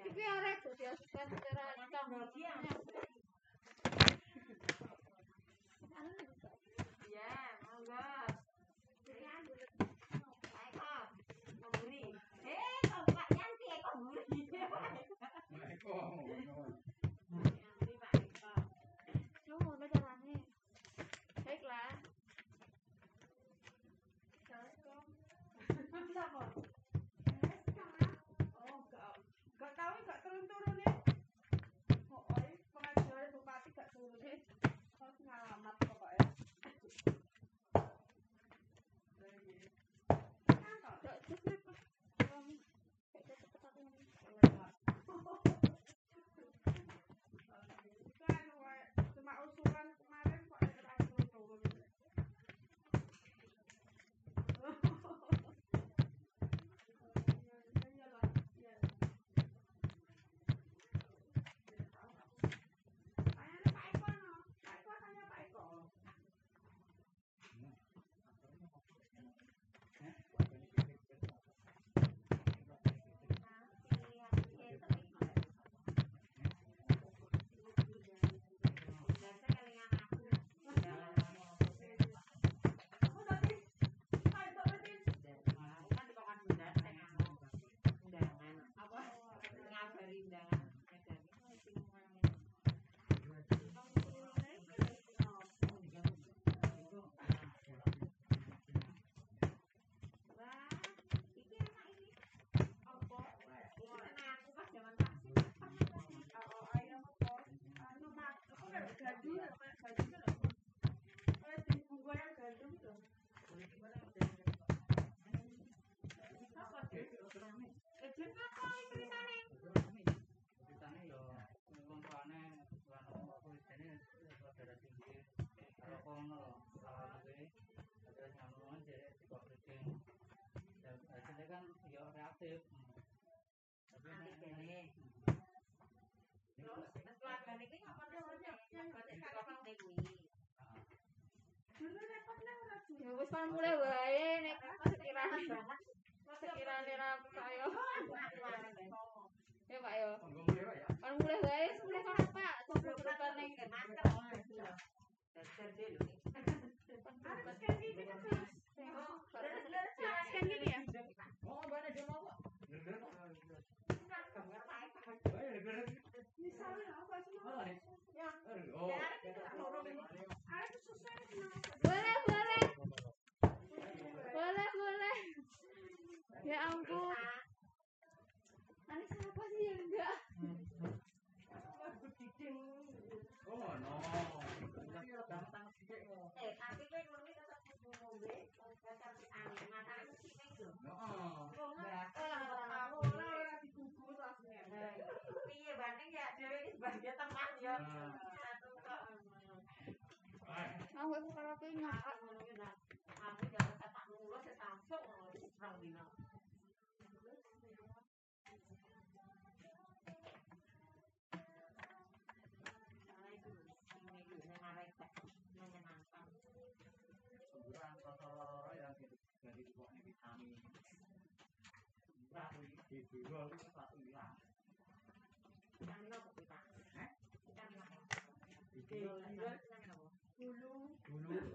F: Iki arek dadi asisten.
E: Oh, no.
B: Let's go do
F: that. Wis kan mulai wae nek sekirane sekirane ra kaya ya Pak yo.
H: ya.
F: Kan mulai wae Ya ampun.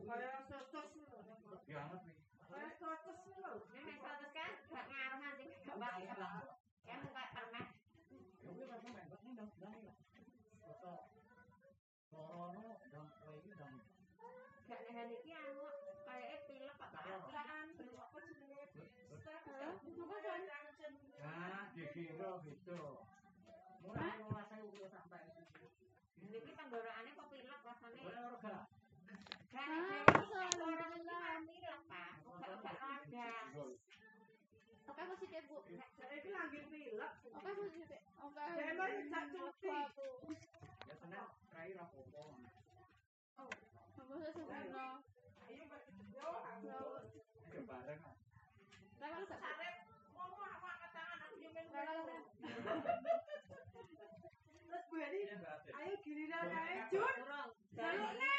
E: Kaya sotos lho.
B: Kaya sotos lho.
H: Nih,
B: kaya sotos
E: kan, gak ngaruh nanti. Gak bakal.
H: Dikira gitu. Mulai nguasai ukur sampai
E: Niki tenggorokannya kok pilek rasane.
H: Boleh orga.
E: Gak pilek, Pak. Gak gak ada.
F: Oke positif bu.
B: Saiki lagi pilek.
F: Oke. Oke.
B: Memang tak cuti.
F: Aku.
H: Ya apa-apa.
B: Ayo yo
H: bareng.
F: Lewat
B: Terus Bu
H: Heni,
B: ayo giliran ae Jun. Jalukne.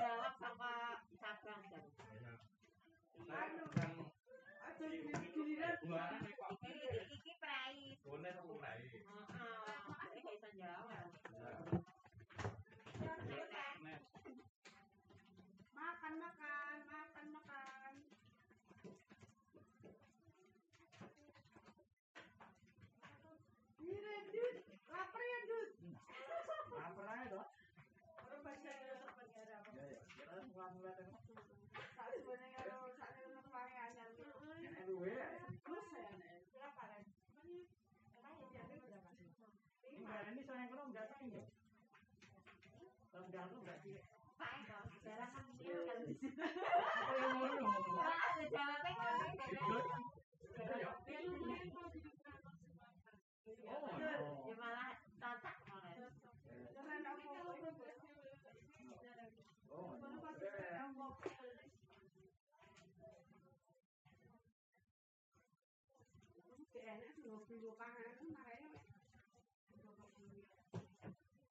E: Jalak sama cabang dan.
B: Anu. Aja giliran.
E: Iki prai.
H: Bone kok prai.
E: Heeh. Aku iso jawab. Pak Eko, jalan ada ngono.
H: Oh,
E: Ya malah cocok ngono.
B: Jangan aku
H: Oh,
B: enak dua puluh pangan makanya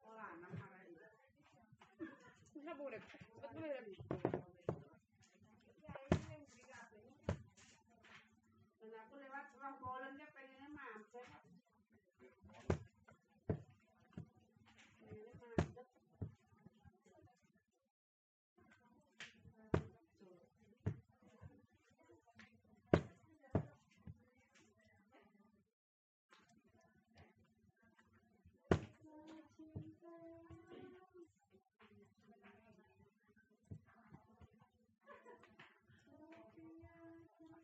B: olah enam hari
F: Bisa boleh. Betul boleh.
B: dan aku lewat roh bolen dia pengennya mampir pengennya mampir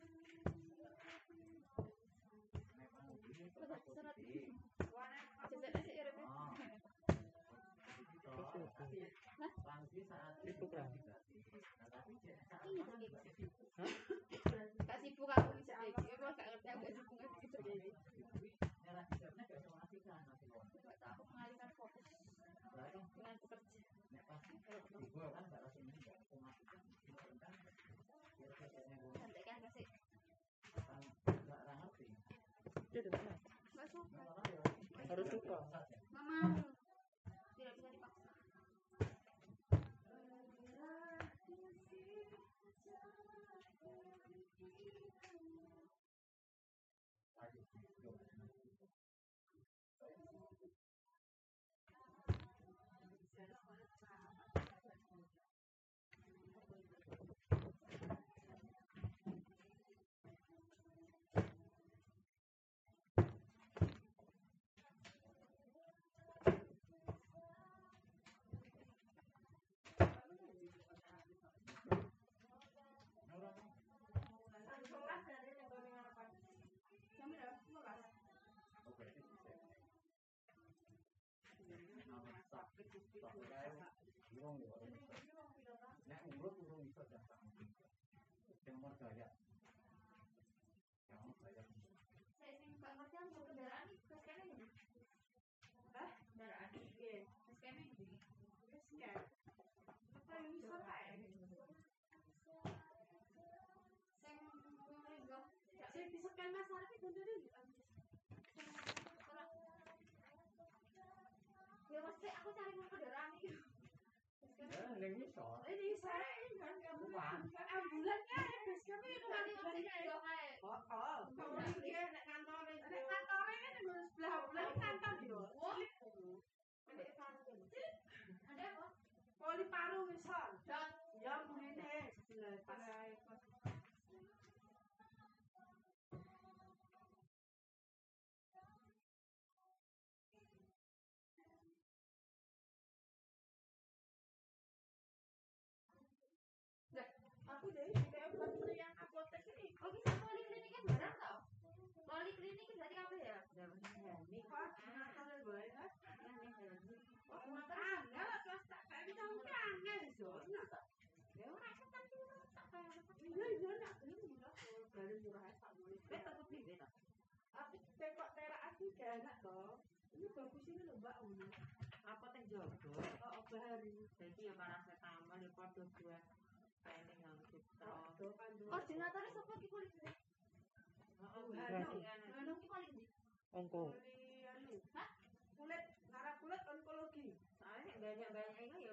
F: Surat surat. Jasa sih ya.
H: Sanksi saat itu kan. Tapi saat
F: Kak sibuk aku bisa. Ya kalau gak ngerti aku
H: kan kan ini gak otomatis kan kan biar kerjanya gue
F: Santai kan kasih.
H: kan gak ra ngerti.
D: Dia di mana?
F: Nggak suka.
H: Nah, orang ya
D: Harus suka.
F: Nggak mau. Tidak bisa dipaksa.
H: Aduh, yo. Orang Oh, berarti bisa. Nah, sakit tapi kayak urung ya. Nek urut urung iso datang. Gaya. Yang.
F: Saya ngerti yang bawa kendaraan gini.
B: Hah? Kendaraan iya.
F: Kayaknya gini.
B: Terus kan. Apa yang bisa kae?
F: Saya mau ngomongin enggak.
B: Saya bisa kan masalah itu dari
F: Ya maksudnya aku cari kendaraan.
H: Ya, ning iso.
B: ini saya kan
H: Tapi
B: itu kan itu
F: sih ya.
B: Oh, oh. Kamu lihat dia naik kantor ini. Naik kantor ini kan harus belah belah kantor gitu.
F: Wah.
B: Ada paru
F: Ada apa?
B: Poli paru misal.
F: Dan
B: yang mungkin. Sebelah pasai. Aku deh, Murah
F: aku beli
B: terak aku gak enak toh. Ini bagus ini lho mbak Uni.
E: apa teh
B: Oh
E: jadi ya paracetamol ya penting citra
B: Oh pandu.
F: Koordinatornya siapa ki poliklinik?
E: heeh
B: Hanu.
F: Anu ki poliklinik.
D: Ongko.
B: Poli anu.
F: Hah?
B: Kulit kulit onkologi.
E: soalnya banyak banyak ini ya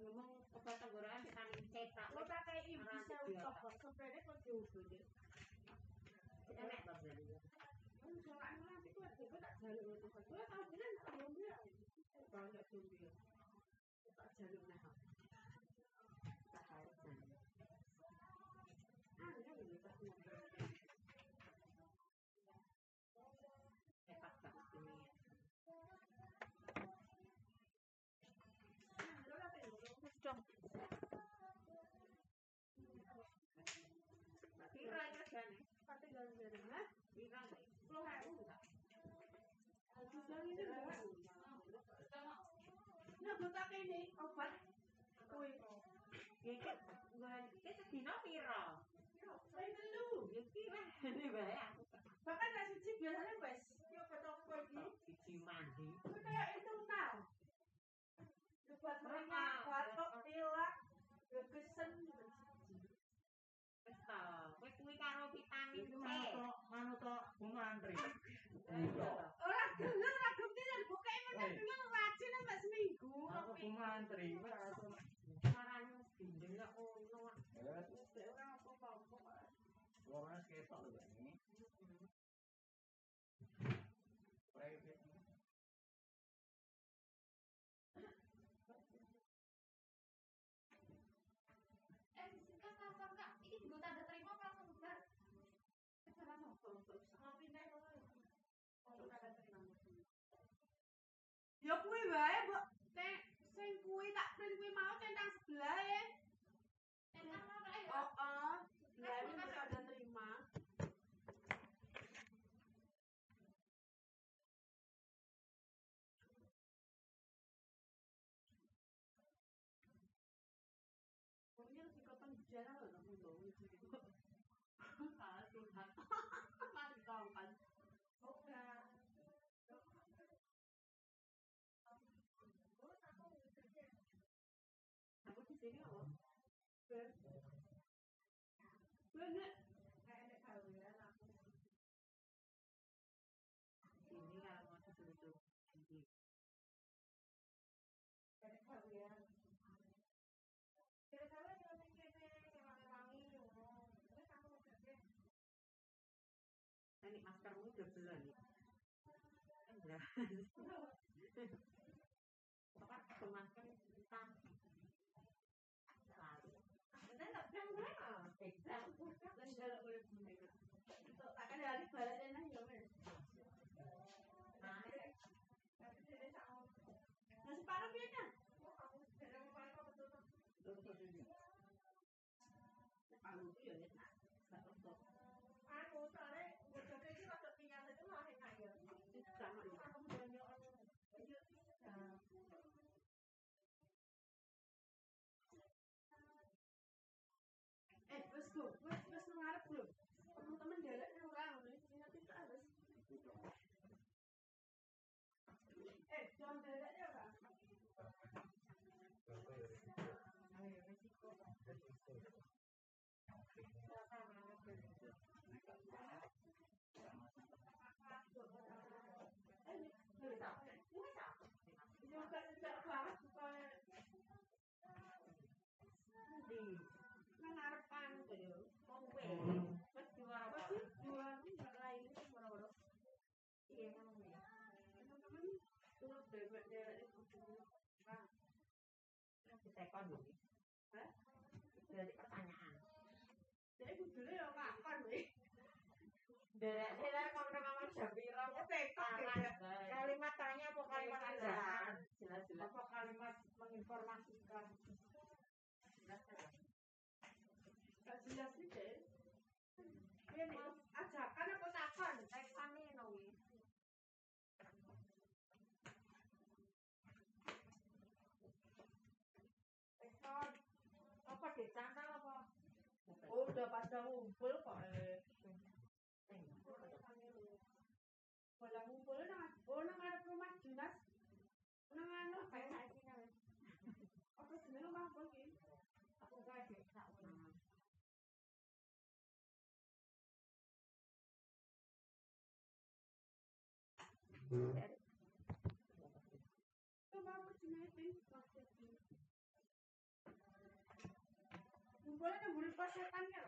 E: ngomong obat tenggorokan vitamin C tak
B: lo
E: tak
B: bisa untuk kok sepeda kok jauh tuh
E: dia kita naik
B: bang jadi kan itu aja tak jalan itu gue tahu bilang tak jalan ya tak jalan nah Nah, tak ini obat.
E: Ya iki iki sedina pira?
B: Saya dulu.
E: Ya pira ini bae aku
B: Bahkan nasi sih biasanya wes. Yo ketoko ini.
E: siji mandi.
B: Itu kayak itu nah. Obat minyak, batuk, pilek, gegesen.
E: Wis kowe kuwi karo vitamin C.
H: manut manut bunga antri.
E: Iya.
H: aku ku mantri wis aku
E: marani dinding aku
H: ngono
B: ora apa-apa
H: ora ketok lho iki private.
F: Eh, kak, kak, kak, ini juga tanda terima, kak, langsung bubar. Kejaran nopo,
B: terus, ngapain, kak, kak, kak, kak, kak, kak, kak, kak, kak, kuwi wae, Mbok. Teh sing kuwi tak print kuwi mau centang sebelah ya.
F: Enak
B: ini
C: maskermu udah belum nih? Enggak. *laughs*
B: Pak, kemasan tak ada hari balik dan ya wes.
C: Nah,
B: Tapi dia sama. Nah separuh dia kan. Aku Hah?
C: Jadi pertanyaan.
B: jadi dulu ya kapan weh?
C: Derek derek ngomong-ngomong jam?
B: Ya ya.
C: guys.
B: Kalimat tanya apa kalimat ajakan?
C: Jelas-jelas.
B: Apa kalimat menginformasikan?
C: Jelas-jelas.
B: Gak jelas sih ajakan apa takon?
C: Teksane no wi.
B: Tekon. Apa dicantol apa?
C: Oh,
B: Oh udah pada ngumpul kok. eh. Pada ngumpul nang oh nang ngarep rumah dinas. Nang anu kayak saiki nang. Apa jenenge rumah apa iki?
C: Aku kayak desa ulang.
B: Rumah apa jenenge iki? Maksudnya. Ngumpulnya nang buri pasetan ya.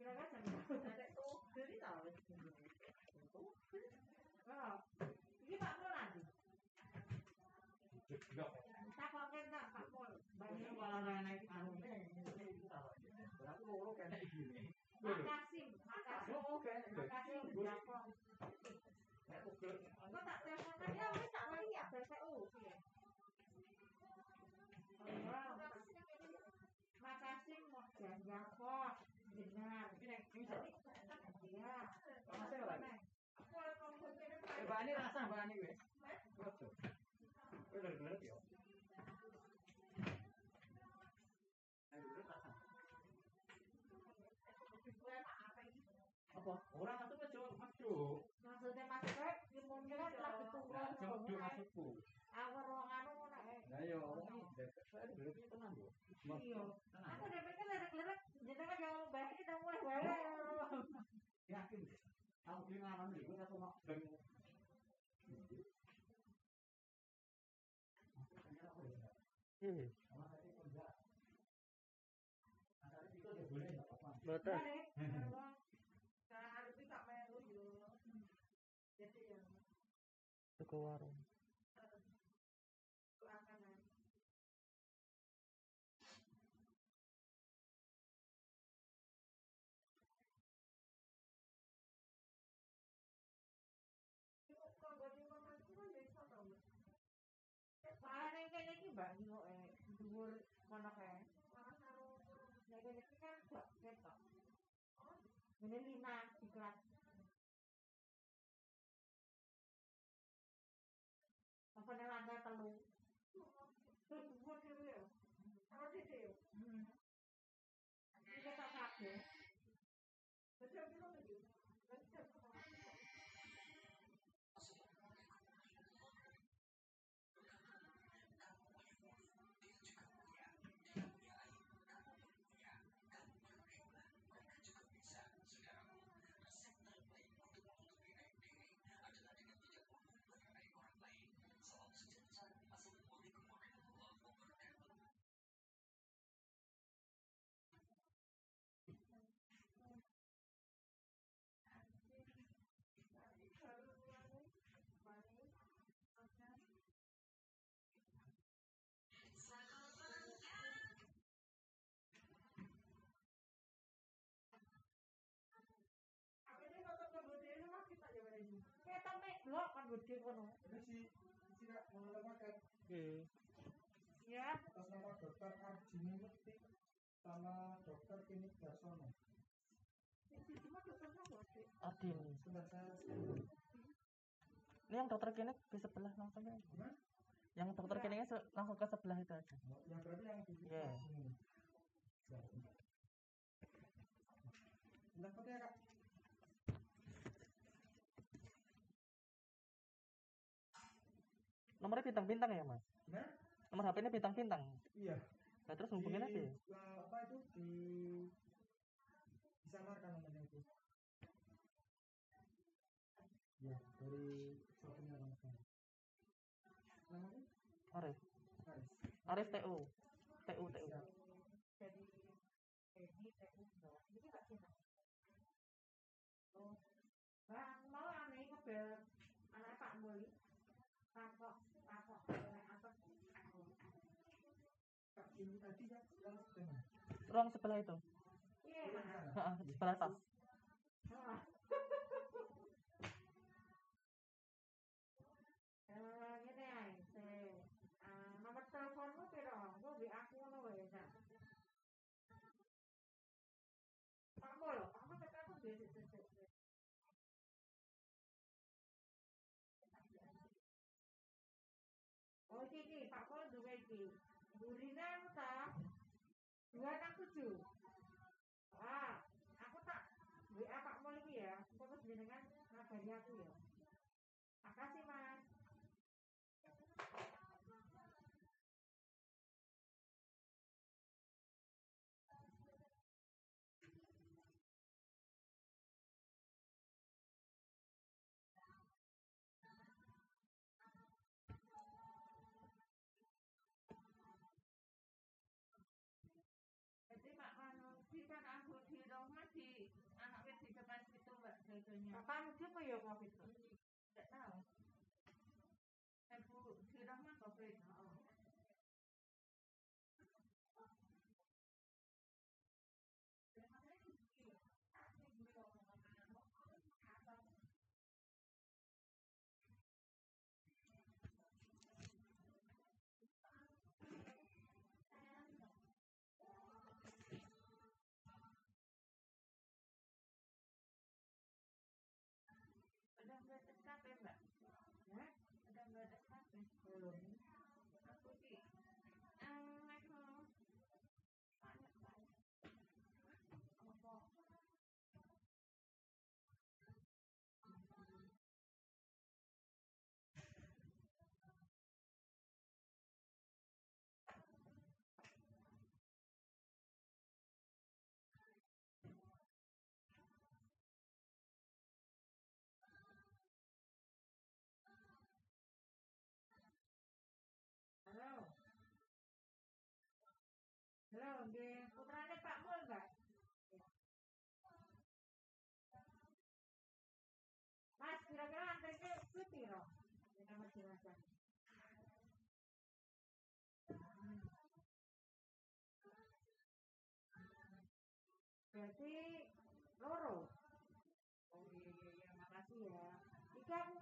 C: Kira-kira jam 12.00 itu, iki Pak
H: Pol.
C: Banyak
H: orang-orang gini.
C: Makasih, makasih. Cuma duit maksudku. Aku ruang anu mau
H: naik. Nah
C: iya,
H: orang ini dapet selera gelapnya tenang loh.
C: Iya, aku dapetnya lerek-lerek. Jadi kan jangan bayar kita mulai bayar.
H: Yakin deh. Aku beli ngaran nih, gue satu mau beli. Iya. Iya. Iya.
I: Iya.
C: Iya.
B: Iya. Iya. Iya. Iya.
J: Iya. Iya.
D: Tuku warung.
C: yang kene iki mbak Nino eh dhuwur kono kae. Nek kene iki kan gak ketok. Ini lima di kelas. Blok kan gede kono.
K: Ini si si kak mengenai paket
D: Oke.
C: Ya,
K: atas nama dokter Arjini Mukti sama dokter klinik Darsono.
J: itu cuma dokter sama sih
D: Adin. Ini yang dokter klinik di sebelah langsung ya. Yang dokter kliniknya se- langsung ke sebelah itu aja.
K: yang berarti yang di
D: Iya.
K: Sebentar. Bentar, foto ya kak.
D: Nomornya bintang-bintang ya, Mas?
K: Gimana?
D: Nomor HP-nya bintang-bintang.
K: Iya.
D: Nah, terus hubungin aja. ya?
K: Eh, apa itu di disamarkan namanya itu. Ya, dari shoppingnya langsung. Namanya?
D: Arif.
K: Haris.
D: Arif TU. TU TU.
C: Jadi ini TU bawah. Ini sih, Mas? Oh. Bang, mau ame ngebel anak Pak Muli. Kapok, kapok, oleh apa?
K: Kak, ini tadi ya, yang dengan.
D: Ruang sebelah itu.
C: Iya,
D: sebelah atas.
C: Eh, ah, nomor teleponmu piro? Aku ngono wae, aku duwe. Oh, iki Pak duwe iki. Ta? Dua enam tujuh. Ah, aku tak WA Pak iki ya. Terus jenengan ngabari aku ya. Makasih, Mas.
E: Papa, nou te pou yo konfitran.
C: Tet nan. Nggih Pak Mul. Mas, kira-kira. Berarti loro. Oh iya iya iya makasih ya. Iki aku